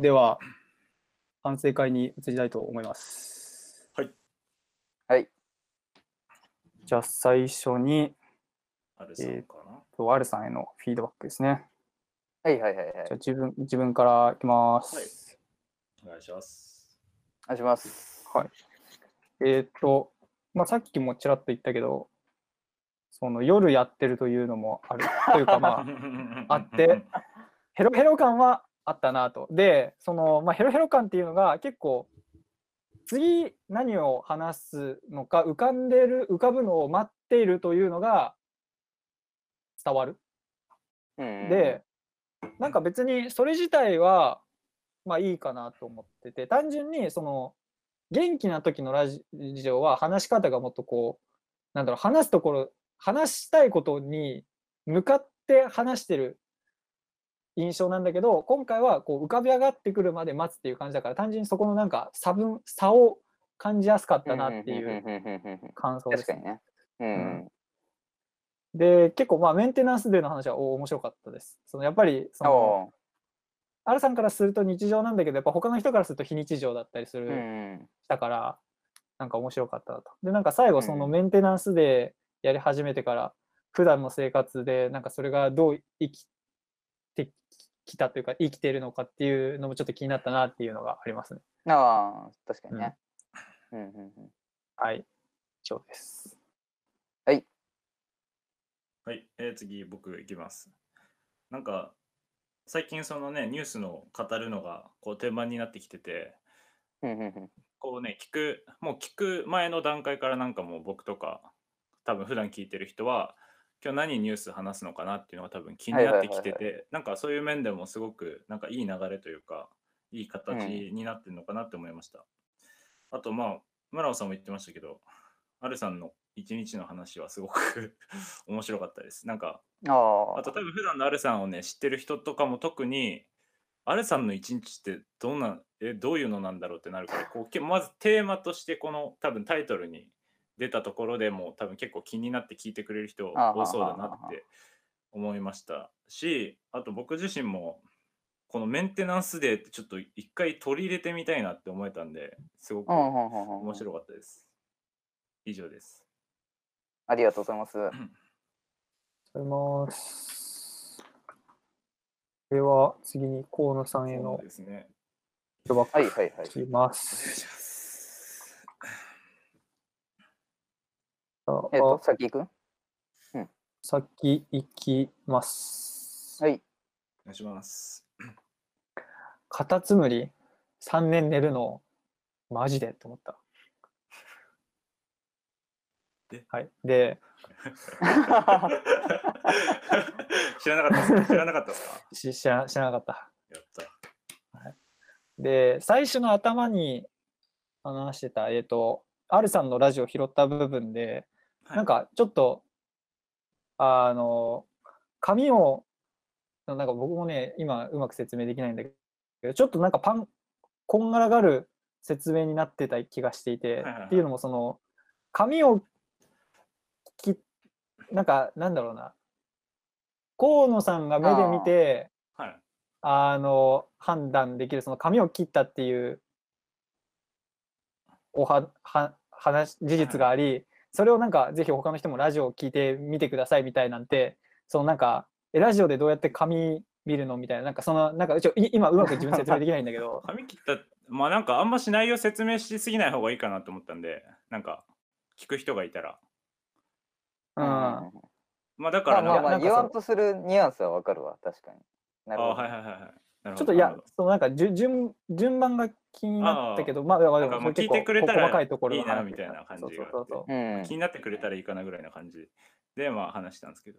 では、反省会に移りたいと思います。はい。はい。じゃあ、最初に、あれさんかな、と R さんへのフィードバックですね。はいはいはいはい。じゃあ、自分、自分からいきます。はいお願いします。お願いします。はい。えっ、と、まあ、さっきもちらっと言ったけど、その夜やってるというのもあるというか、まあ、あって、ヘロヘロ感はあったなと。で、その、まあ、ヘロヘロ感っていうのが結構、次何を話すのか浮かんでる、浮かぶのを待っているというのが伝わる。うんで、なんか別にそれ自体は、まあいいかなと思ってて、単純にその、元気な時のラジオは話し方がもっとこう、なんだろう、話すところ、話したいことに向かって話してる印象なんだけど、今回はこう浮かび上がってくるまで待つっていう感じだから、単純にそこのなんか差分、差を感じやすかったなっていうう感想ですね。うん。で、結構まあメンテナンスデーの話はお面白かったです。そのやっぱりその、お R さんからすると日常なんだけど、やっぱ他の人からすると非日常だったりすーる、うん。したから、なんか面白かったなと。で、なんか最後、そのうんメンテナンスでやり始めてから、普段の生活で、なんかそれがどう生きてきたというか、生きてるのかっていうのもちょっと気になったなっていうのがありますね。ああ、確かにね。うんうんうん。はい。以上です。はい、えー次僕いきます。なんか最近そのねニュースの語るのがこう定番になってきててうんうんうんこうね聞くもう聞く前の段階からなんかもう僕とか多分普段聞いてる人は今日何ニュース話すのかなっていうのが多分気になってきててなんかそういう面でもすごくなんかいい流れというかいい形になってるのかなって思いました。あとまあ村尾さんも言ってましたけどアルさんの一日の話はすごく 面白かったです。なんかああと多分普段のアルさんをね知ってる人とかも特にアルさんの一日ってどんなえどういうのなんだろうってなるからこうけまずテーマとしてこの多分タイトルに出たところでも多分結構気になって聞いてくれる人多そうだなって思いましたしあと僕自身もこのメンテナンスデーってちょっと一回取り入れてみたいなって思えたんですごく面白かったです。以上です。ありがとうございます。ありがとうございます。では、次に河野さんへそのうですね。はいはいはいい。きます。えっと、先行く？先行きます。はい。お願いします。カタツムリ3年寝るのマジで？って思った。ではい。で、知らなかった知らなかったですか？し知ら知らなかった。やった。で、最初の頭に話してた、えっ、と、R さんのラジオ拾った部分で、はい。なんかちょっと、あの、髪を、なんか僕もね、今うまく説明できないんだけど、ちょっとなんかパン、こんがらがる説明になってた気がしていて、っていうのもその、髪をき、なんかなんだろうな、河野さんが目で見て、はい。あの判断できるその髪を切ったっていうおはは話事実があり、それをなんかぜひ他の人もラジオを聞いてみてくださいみたいなんてそのなんかえラジオでどうやって髪見るのみたいななんかそのなんかちょい今うまく自分説明できないんだけど 髪切った、まあなんかあんまし内容説明しすぎない方がいいかなと思ったんで、なんか聞く人がいたら。うん、まあだからまあまあ言わんとするニュアンスはわかるわ、確かに。なるあほど。はいはいはいはい。なるちょっといやそのなんか順順順番が気になったけどまあまあでも聞いてくれたら細かいところいいなみたいな感じがそうそうそううん気になってくれたらいいかなぐらいな感じで、まあ話したんですけど。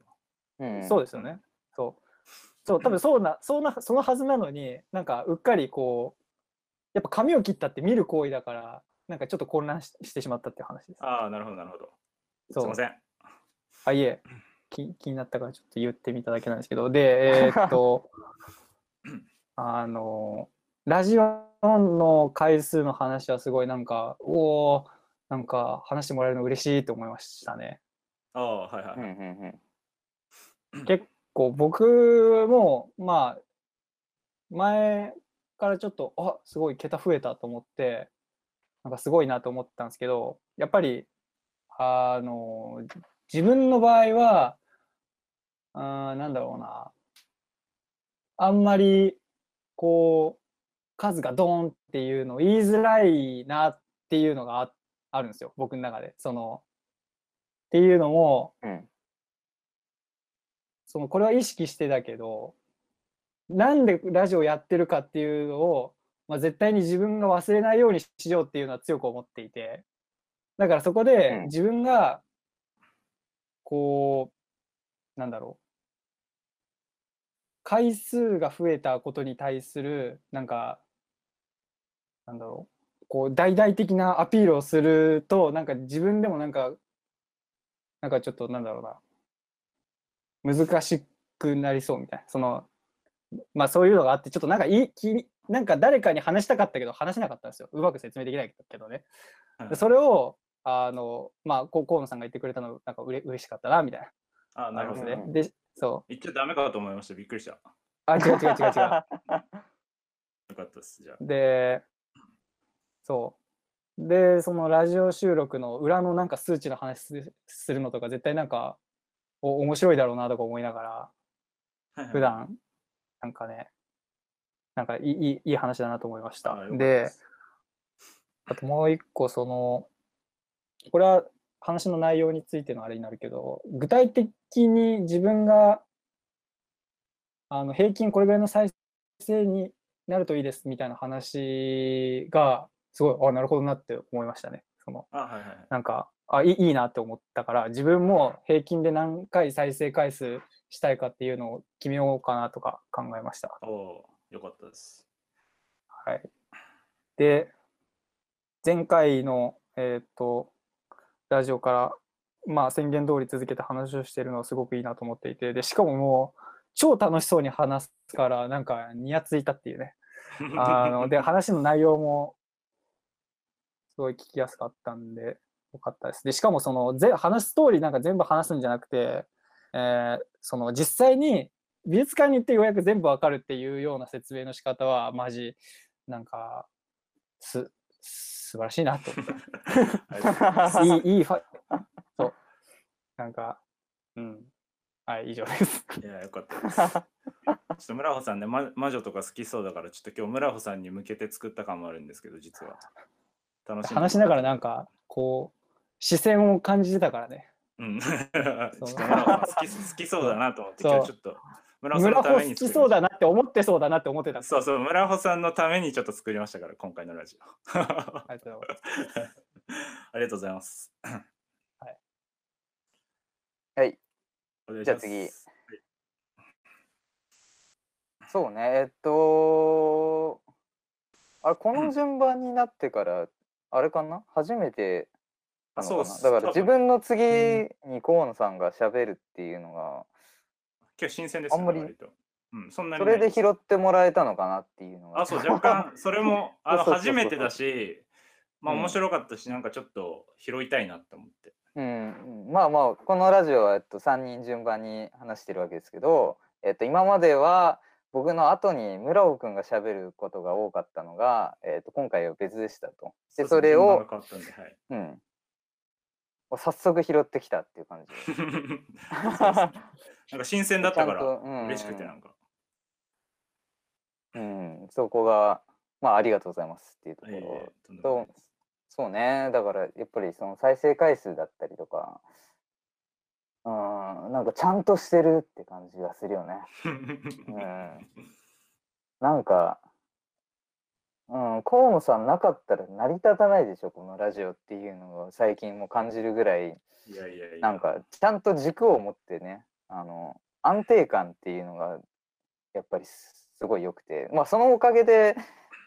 うんそうですよね。そう。そう、多分そうな、そうな、そのはずなのに、なんかうっかりこう、やっぱ髪を切ったって見る行為だから、なんかちょっと混乱ししてしまったっていう話です。ああ、なるほどなるほど。すそいうません。あ、いえ、気気になったからちょっと言ってみただけなんですけど、で、えーっと、あの、ラジオの回数の話はすごいなんか、おおなんか話してもらえるの嬉しいと思いましたね。ああ、はいはい。うんうんうん結構僕もまあ前からちょっとあすごい桁増えたと思ってなんかすごいなと思ったんですけどやっぱりあの自分の場合はあーなんだろうなあんまりこう数がドーンっていうのを言いづらいなっていうのがああるんですよ僕の中で。そのっていうのもうん。そのこれは意識してだけどなんでラジオやってるかっていうのを、まあ、絶対に自分が忘れないようにしようっていうのは強く思っていてだからそこでうん自分がこうなんだろう回数が増えたことに対するなんかなんだろうこう大々的なアピールをするとなんか自分でもなんかなんかちょっとなんだろうな難しくなりそうみたいなそのまあそういうのがあってちょっとなんかいいきなんか誰かに話したかったけど話せなかったんですようまく説明できないけどねでそれをあのまあこう河野さんが言ってくれたのなんかうれ嬉しかったなみたいなあ、なるほどね。でそ言っちゃダメかと思いました。びっくりした。ようあ違う違う違う違う かったです。じゃあ。でそう。でそのラジオ収録の裏のなんか数値の話すするのとか絶対なんかお面白いだろうなとか思いながら普段なんかねなんかいいいい話だなと思いました。であともう一個そのこれは話の内容についてのあれになるけど具体的に自分があの平均これぐらいの再生になるといいですみたいな話がすごいあなるほどなって思いましたね。そのあ、はいはいはい。なんかあいいいいなって思ったから自分も平均で何回再生回数したいかっていうのを決めようかなとか考えました。おおー、よかったです。はい、で前回の、えー、とラジオから、まあ、宣言通り続けて話をしているのはすごくいいなと思っていてでしかももう超楽しそうに話すからなんかニヤついたっていうね あので話の内容もすごい聞きやすかったんでよかったです。でしかもそのぜ話す通りなんか全部話すんじゃなくて、えーその実際に美術館に行ってようやく全部わかるっていうような説明の仕方はマジなんかす素晴らしいなと思った。いいいいファそうなんかうんはい以上です。いや、よかったです。ちょっと村穂さんね、ま、魔女とか好きそうだから、ちょっと今日村穂さんに向けて作った感もあるんですけど、実は。楽しみ話しながらなんかこう視線を感じてたからね。うん。好き 好きそうだなと思って、そう今日ちょっと村穂さん村のために穂好きそうだなって思ってそうだなって思ってた。そうそう、村穂さんのためにちょっと作りましたから、今回のラジオ。ありがとうございます。ありがとうござい。はい。じゃあ次そうね、えっと、あれ、この順番になってから、あれかな？初めてなのかな？そうっす。だから自分の次に河野さんが喋るっていうのが、今日新鮮ですよ、ね、あんまり。割と。うん、そんなにそないれで拾ってもらえたのかなっていうのが。あ、そう、若干、それもあのそうそうそうそう。初めてだし、まあうん。面白かったし、なんかちょっと拾いたいなって思って。うんうん、まあまあこのラジオは、えっと、3人順番に話してるわけですけど、えっと、今までは僕の後に村尾くんが喋ることが多かったのが、えっと、今回は別でしたと。でそれを、はい。うん、早速拾ってきたっていう感じ なんか新鮮だったから嬉しくてなんか。うん、そこが、まあ、ありがとうございますっていうところ。とんでもないと、そうね、だからやっぱりその再生回数だったりとか、うん、なんかちゃんとしてるって感じがするよね。うん、なんか、うん、河野さんなかったら成り立たないでしょ、このラジオっていうのを最近も感じるぐらい、いやいやいや。なんかちゃんと軸を持ってね、あの安定感っていうのがやっぱりすすごい良くて、まあそのおかげで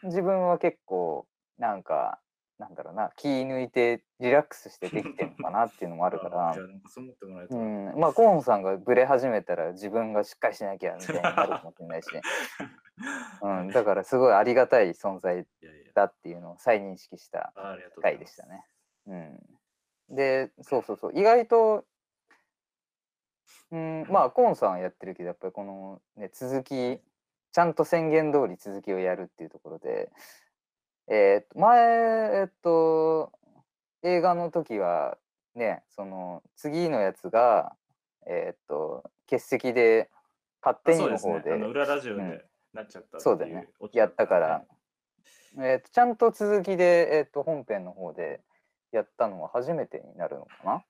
自分は結構なんか、なんだろうな、気抜いてリラックスしてできてるのかなっていうのもあるからう思ってもらえたら。うん、まあ河野さんがブレ始めたら自分がしっかりしなきゃみたいになるかもしれないし、うん、だからすごいありがたい存在。だっていうのを再認識した回でした。ね。うん、で、そうそうそう、意外と、うん、まあ河野さんはやってるけど、やっぱりこの、ね、続きちゃんと宣言通り続きをやるっていうところで、えーと前、えっと、映画の時はね、その次のやつが、えっと、欠席で勝手にの方でね。あの裏ラジオうん。でなっちゃったってそうだよねやったから。はいえーとちゃんと続きで、えっと本編の方でやったのは初めてになるのかな？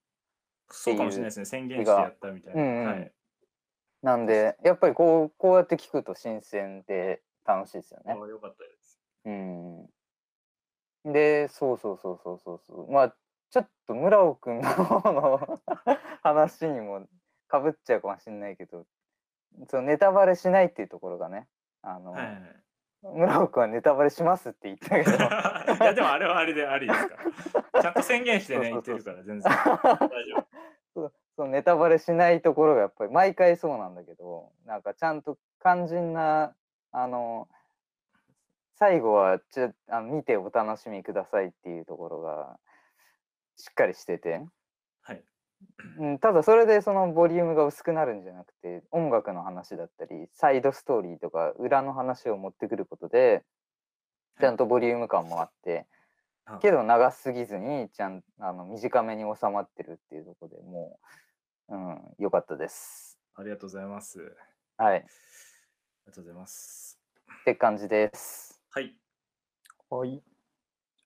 そうかもしれないですね。宣言してやったみたいな、うんうん。はい。なんでやっぱりこうこうやって聞くと新鮮で楽しいですよね。あよかったです。うん。で、そうそうそうそうそうそう。まあ、ちょっと村尾くんの方の 話にもかぶっちゃうかもしれないけど、そのネタバレしないっていうところがね、あの、はいはいはい村尾くんはネタバレしますって言ったけど、いやでもあれはあれでありですから。ちゃんと宣言してね、言ってるから全然大丈夫。そうそうネタバレしないところがやっぱり毎回そうなんだけど、なんかちゃんと肝心な、あの、最後はちょあの見てお楽しみくださいっていうところがしっかりしてて、はい。うん、ただそれでそのボリュームが薄くなるんじゃなくて音楽の話だったりサイドストーリーとか裏の話を持ってくることでちゃんとボリューム感もあって、あけど長すぎずにちゃんあの短めに収まってるっていうところでもう、うん、良かったです。ありがとうございます。はい、っありがとうございます。て感じです。はい。はい。じ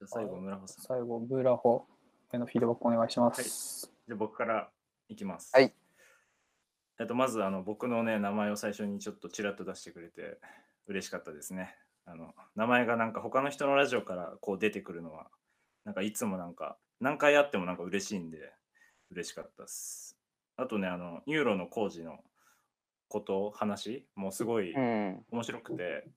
ゃあ最後、村穂さん。最後、ブラホへのフィードバックお願いします。じゃあ僕からいきます。はい。えっと、まずあの僕のね、名前を最初にちょっとちらっと出してくれて嬉しかったですね。あの名前がなんか他の人のラジオからこう出てくるのは、なんかいつもなんか何回あってもなんか嬉しいんで嬉しかったです。あとね、あの、ユーロの工事のこと、話もすごいうん、面白くて、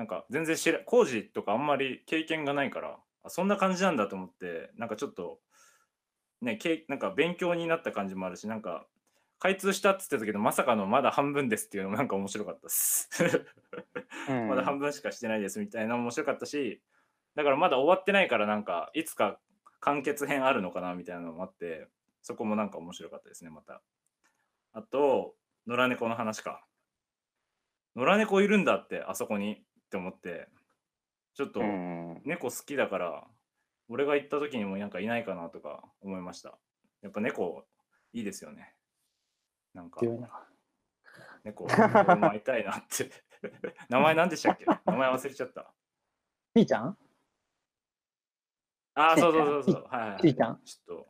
なんか全然知ら工事とかあんまり経験がないからあそんな感じなんだと思ってなんかちょっとねけなんか勉強になった感じもあるしなんか開通したっつってたけどまさかのまだ半分ですっていうのも なんか面白かったです。うん。まだ半分しかしてないですみたいな面白かったしだからまだ終わってないからなんかいつか完結編あるのかなみたいなのもあってそこもなんか面白かったですねまた。あと野良猫の話か。野良猫いるんだってあそこにって思ってちょっとうん猫好きだから俺が行った時にもなんかいないかなとか思いました。やっぱ猫いいですよね。なんか。猫会いたいなって。名前何でしたっけ？名前忘れちゃった。ピーちゃん？ああ、そうそうそうそう。はいはいはい。ピーちゃん？ちょっと、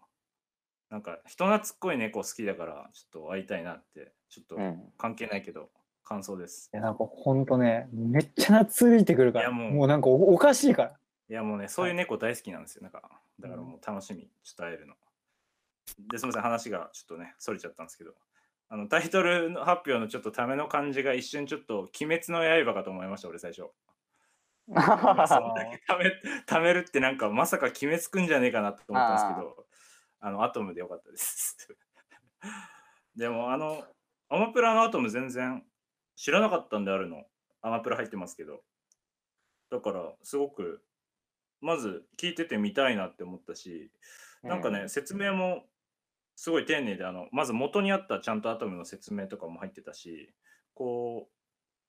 なんか人懐っこい猫好きだから、ちょっと会いたいなって、ちょっとうん。関係ないけど、感想です。いや、なんかほんとね、めっちゃ懐いてくるから、いやもうもうなんかおおかしいから。いやもうね、そういう猫大好きなんですよ。なんか、だからもう楽しみ、ちょっと会えるの。で、すみません、話がちょっとね、それちゃったんですけど、あのタイトルの発表のちょっとための感じが一瞬ちょっと、鬼滅の刃かと思いました、俺最初。そんだけためためるってなんかまさか鬼滅くんじゃねえかなと思ったんですけどあのアトムでよかったです でもあのアマプラのアトム全然知らなかったんであるの。アマプラ入ってますけど。だからすごくまず聞いててみたいなって思ったしなんかね、説明もすごい丁寧であのまず元にあったちゃんとアトムの説明とかも入ってたしこう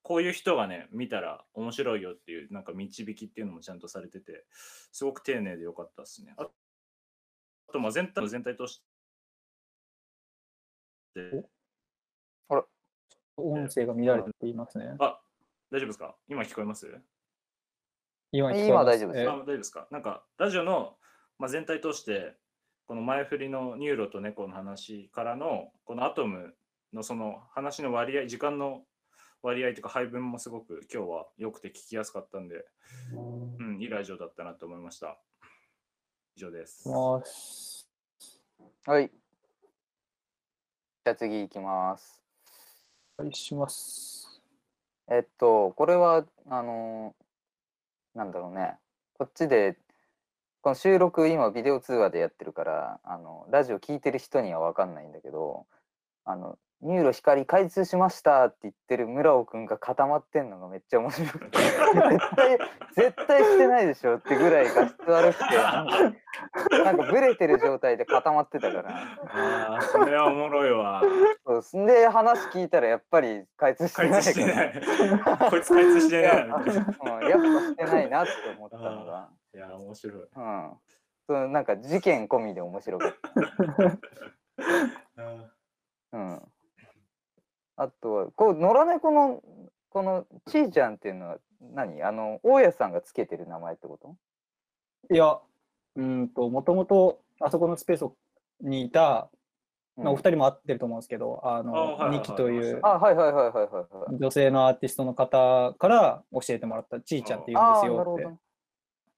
こういう人がね見たら面白いよっていうなんか導きっていうのもちゃんとされててすごく丁寧でよかったですね。ああとまあ全体全体として音声が乱れていますね。あ大丈夫ですか？今聞こえます？今聞こえ今ます大丈夫ですえあ大丈夫ですか？なんかラジオの、まあ、全体としてこの前振りの NURO と猫の話からのこのアトムのその話の割合時間の割合というか配分もすごく今日は良くて聞きやすかったんで、うん、いいラジオだったなと思いました。以上です。はい。じゃあ次行きます。お願いします。えっと、これは、あのなんだろうね。こっちで、この収録、今、ビデオ通話でやってるから、あの、ラジオ聞いてる人には分かんないんだけど、あの、 NURO 光開通しましたって言ってる村尾くんが固まってんのがめっちゃ面白くて 絶対絶対してないでしょってぐらい画質悪くてなんかなんかブレてる状態で固まってたからああ、それはおもろいわ。そうすんで話聞いたらやっぱり開通して開ないしてならい。こいつ開通してないな。うん、やっぱしてないなって思ったのが、いや、面白い。うん、そのなんか事件込みで面白かった。うん。あとは、こう、野良猫の、この、ちーちゃんっていうのは何、あの、大家さんがつけてる名前ってこと？いや、うんと、もともとあそこのスペースにいた、まあ、おうん二人も会ってると思うんですけど、あの、あはいはいはいニキというあ、はいはいはいはいはいはい。女性のアーティストの方から教えてもらった、ちーちゃんって言うんですよって。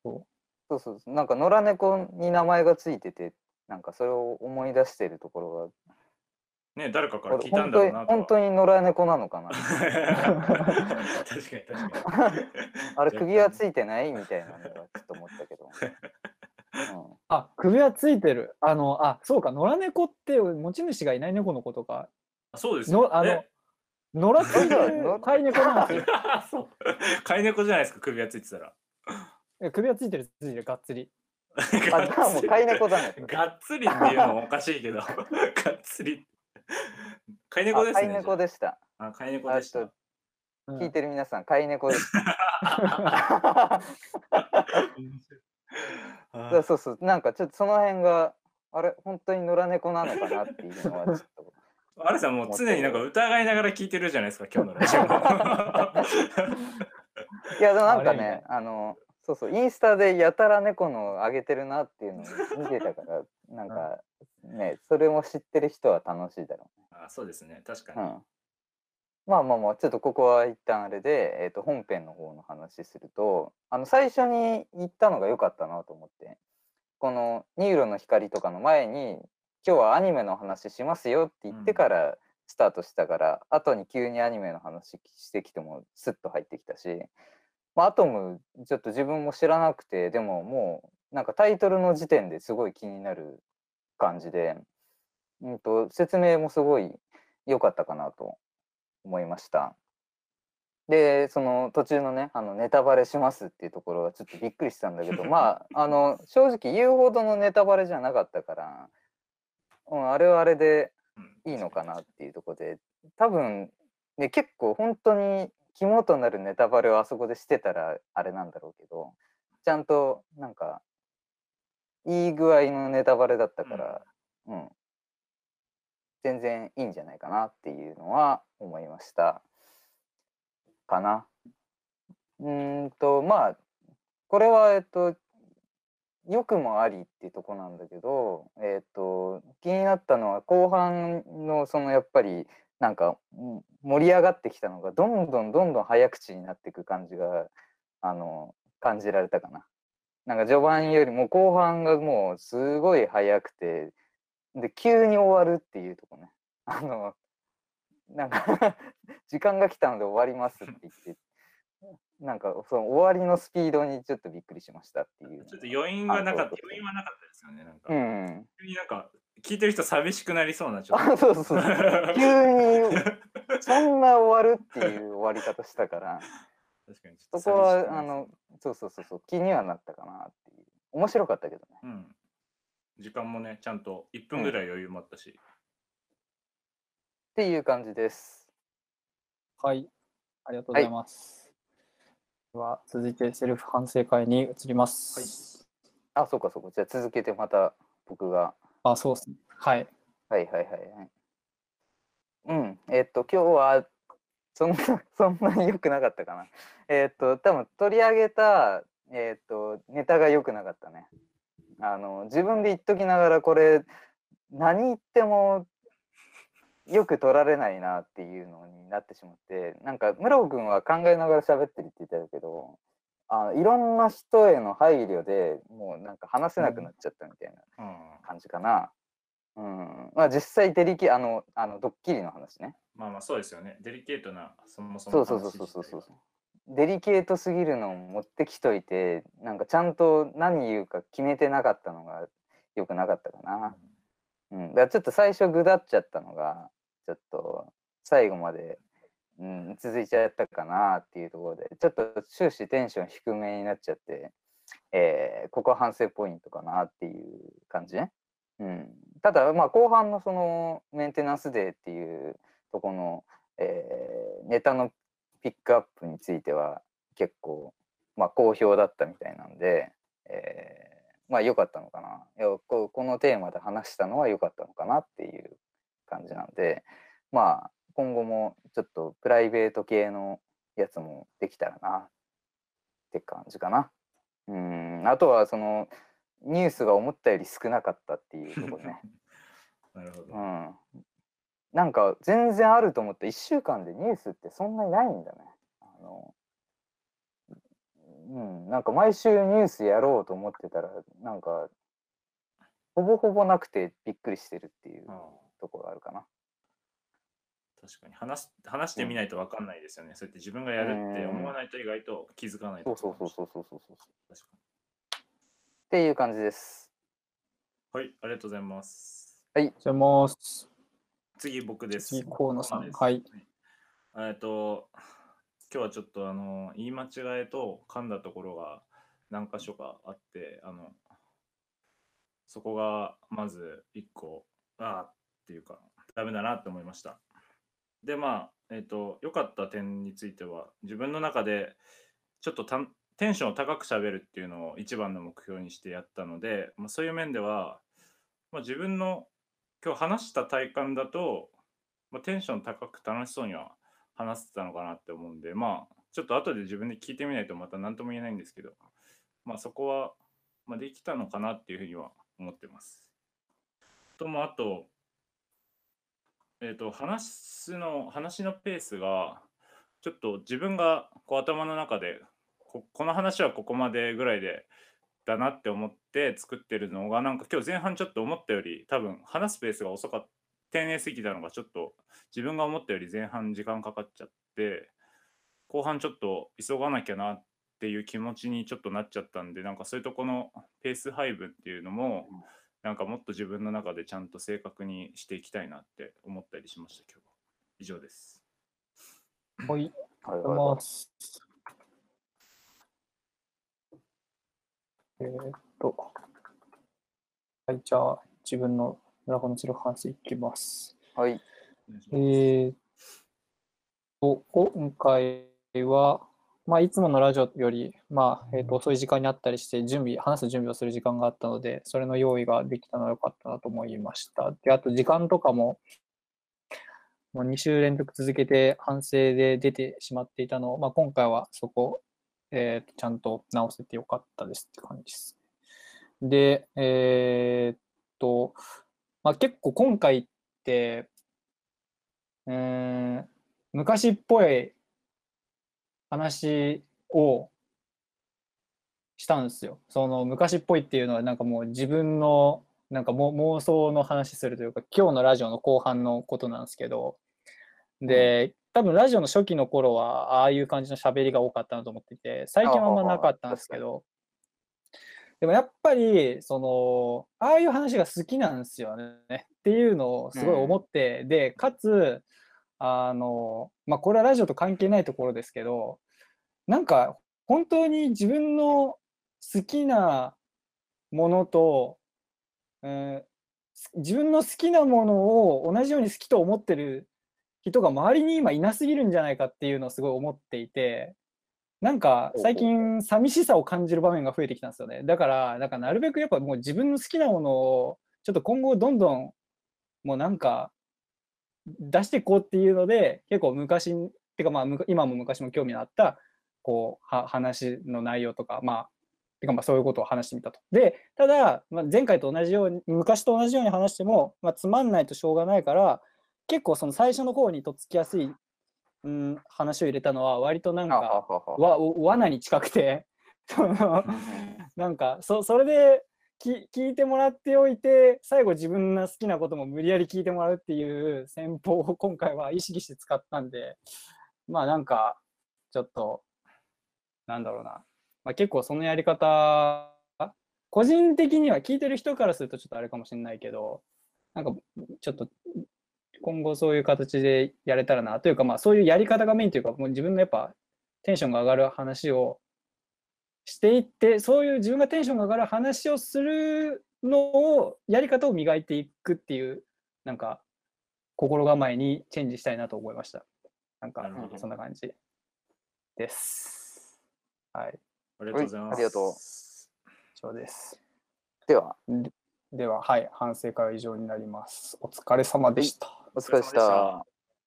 そうそうそうそう。なんか、野良猫に名前がついてて、なんかそれを思い出してるところね、誰かかが、ら聞いた俺本当にんだろうなとは。本当に野良猫なのかな？確かに確かに。あれ、首はついてないみたいなのはちょっと思ったけど。うんあ、首はついてる。あの、あ、そうか、野良猫って持ち主がいない猫のことか。あそうですよ。のあのえ？野良ついて野る良飼い猫なんですよ。そう。飼い猫じゃないですか、首がついてたら。首はついてる、ついてる、がっつり。あ、じゃあもう飼い猫だね。がっつりっていうのもおかしいけど、がっつり。飼い猫ですね。あ飼い猫でした。あ、飼い猫でした。あちょうん聞いてる皆さん、飼い猫です。あ そうそうそう、なんかちょっとその辺が、あれ、本当に野良猫なのかなっていうのはちょっと。あれさんもう常になんか疑いながら聞いてるじゃないですか、今日のラジオも。いや、でもなんかね、あの、そうそう、インスタでやたら猫のあげてるなっていうのを見てたから、なんかね、それも知ってる人は楽しいだろあそうですね、確かう。うに。ん。まあまあまあ、ちょっとここは一旦あれで、えっ、と、本編の方の話すると、あの、最初に言ったのが良かったなと思って、この NURO の光とかの前に、今日はアニメの話しますよって言ってうんからスタートしたから、後に急にアニメの話してきてもスッと入ってきたし、まあ、アトムちょっと自分も知らなくて、でももうなんかタイトルの時点ですごい気になる感じで、うんと説明もすごい良かったかなと思いました。で、その途中のね、あのネタバレしますっていうところはちょっとびっくりしたんだけど、まあ、あの正直言うほどのネタバレじゃなかったから、うん、あれはあれでうんいいのかなっていうところで、多分、ね、結構本当に肝となるネタバレをあそこでしてたらあれなんだろうけど、ちゃんとなんか、いい具合のネタバレだったから、うん、全然いいんじゃないかなっていうのは思いました。かな。うーんと、まあ、これは、えっと、良くもありっていうとこなんだけど、えっと、気になったのは後半のそのやっぱりなんかうん盛り上がってきたのがどんどんどんどん早口になっていく感じがあの感じられたかな。なんか序盤よりも後半がもうすごい早くてで急に終わるっていうとこね。あのなんか 時間が来たので終わりますって言ってなんかその終わりのスピードにちょっとびっくりしましたっていう。ちょっと余韻がなかった余韻はなかったですよね。なんか、うん。急になんか聞いてる人寂しくなりそうなちょっあ、そうそうそう。と。急にそんな終わるっていう終わり方したから、確かにちょっそこはあの、そうそうそうそう、気にはなったかなっていう。面白かったけどね。うん。時間もね、ちゃんと1分ぐらい余裕もあったし。っていう感じです。はい。ありがとうございます。では、続いてセルフ反省会に移ります。あ、そうかそうか。じゃあ続けてまた僕が。あ、そうですね。はい。はいはいはいはい。うん。えっと、今日はそんな、そんなに良くなかったかな。えっと、多分取り上げた、えっと、ネタが良くなかったね。あの、自分で言っときながら、これ、何言ってもよく取られないなっていうのになってしまって、なんか、室尾君は考えながら喋ってるって言ってたけど、あいろんな人への配慮でもうなんか話せなくなっちゃったみたいな。感じかな。うん。まあ実際デリケあの、あの、ドッキリの話ね。まあまあそうですよね。デリケートな、そもそもそうそうそうそうそうそう。デリケートすぎるのを持ってきといて、なんかちゃんと何言うか決めてなかったのが良くなかったかな。うん。だからちょっと最初ぐだっちゃったのが、ちょっと最後まで、うん、続いちゃったかなっていうところで、ちょっと終始テンション低めになっちゃって、えーここは反省ポイントかなっていう感じね。うん、ただ、まあ、後半のそのメンテナンスデーっていうとこの、えーネタのピックアップについては結構、まあ、好評だったみたいなんで、えーまあ良かったのかな。いやここのテーマで話したのは良かったのかなっていう感じなんで、まあ今後もちょっとプライベート系のやつもできたらなって感じかな。うん、あとはそのニュースが思ったより少なかったっていうところね。なるほど。うん。なんか全然あると思って1週間でニュースってそんなにないんだね。あのうん、なんか毎週ニュースやろうと思ってたらなんかほぼほぼなくてびっくりしてるっていうところあるかな。確かに話す話してみないと分かんないですよね。そうやって自分がやるって思わないと意外と気づかないとそうそうそうそうそうそうそう。確かっていう感じです。に。はい、ありがとうございます。じゃあもう次僕です。次河野さんはい。えっと、今日はちょっとあの言い間違えと噛んだところが何箇所かあって、あのそこがまず一個、ああっていうか、ダメだなって思いました。で、まあ、えっ、と、良かった点については、自分の中でちょっとたんテンションを高く喋るっていうのを一番の目標にしてやったので、まあ、そういう面では、まあ、自分の今日話した体感だと、まあ、テンション高く楽しそうには話せてたのかなって思うんで、まあ、ちょっと後で自分で聞いてみないとまた何とも言えないんですけど、まあ、そこは、まあ、できたのかなっていうふうには思ってます。ともあと、えっ、と、話すの、話のペースが、ちょっと自分がこう頭の中でこ、この話はここまでぐらいで、だなって思って作ってるのが、なんか今日前半ちょっと思ったより、多分話すペースが遅かった。丁寧すぎたのがちょっと自分が思ったより前半時間かかっちゃって後半ちょっと急がなきゃなっていう気持ちにちょっとなっちゃったんでなんかそういうとこのペース配分っていうのもなんかもっと自分の中でちゃんと正確にしていきたいなって思ったりしました今日は以上ですはい。はいありがとうはいございはます。えーっと。はい、じゃあ、自分の村子の話いきます。い。はい。えーっと、今回は、まあ、いつものラジオより、まあ、えーっと、遅い時間にあったりして、準備、話す準備をする時間があったので、それの用意ができたのは良かったなと思いました。で、あと、時間とかも、まあ、2週連続続けて反省で出てしまっていたのを、まあ、今回はそこ、えーとちゃんと直せてよかったですって感じです。で、えーっと、まあ、結構今回って、うー、昔っぽい話をしたんですよ。その昔っぽいっていうのはなんかもう自分のなんか妄想の話するというか今日のラジオの後半のことなんですけどで多分ラジオの初期の頃はああいう感じの喋りが多かったなと思ってて最近はあんまなかったんですけど。でもやっぱりそのああいう話が好きなんですよね。っていうのをすごい思って、でかつあのまあこれはラジオと関係ないところですけどなんか本当に自分の好きなものと、えーす自分の好きなものを同じように好きと思ってる人が周りに今いなすぎるんじゃないかっていうのをすごい思っていてなんか最近寂しさを感じる場面が増えてきたんですよねだからなんかなるべくやっぱもう自分の好きなものをちょっと今後どんどんもうなんか出していこうっていうので結構昔ってかまあ今も昔も興味のあったこうは話の内容とかまあてかまあそういうことを話してみたと。でただ、まあ、前回と同じように昔と同じように話しても、まあ、つまんないとしょうがないから結構その最初の方にとっつきやすい、うん、話を入れたのは割となんかわ罠に近くて なんかそそれでき聞いてもらっておいて最後自分の好きなことも無理やり聞いてもらうっていう戦法を今回は意識して使ったんでまあなんかちょっとなんだろうな、まあ、結構そのやり方個人的には聞いてる人からするとちょっとあれかもしれないけどなんかちょっと今後そういう形でやれたらなというか、まあそういうやり方がメインというか、もう自分のやっぱテンションが上がる話をしていって、そういう自分がテンションが上がる話をするのを、やり方を磨いていくっていう、なんか心構えにチェンジしたいなと思いました。なんかそんな感じです。はい、ありがとうございます。はいありがとう以上です。では、では、はい、反省会は以上になります。お疲れ様でした。お疲れでした。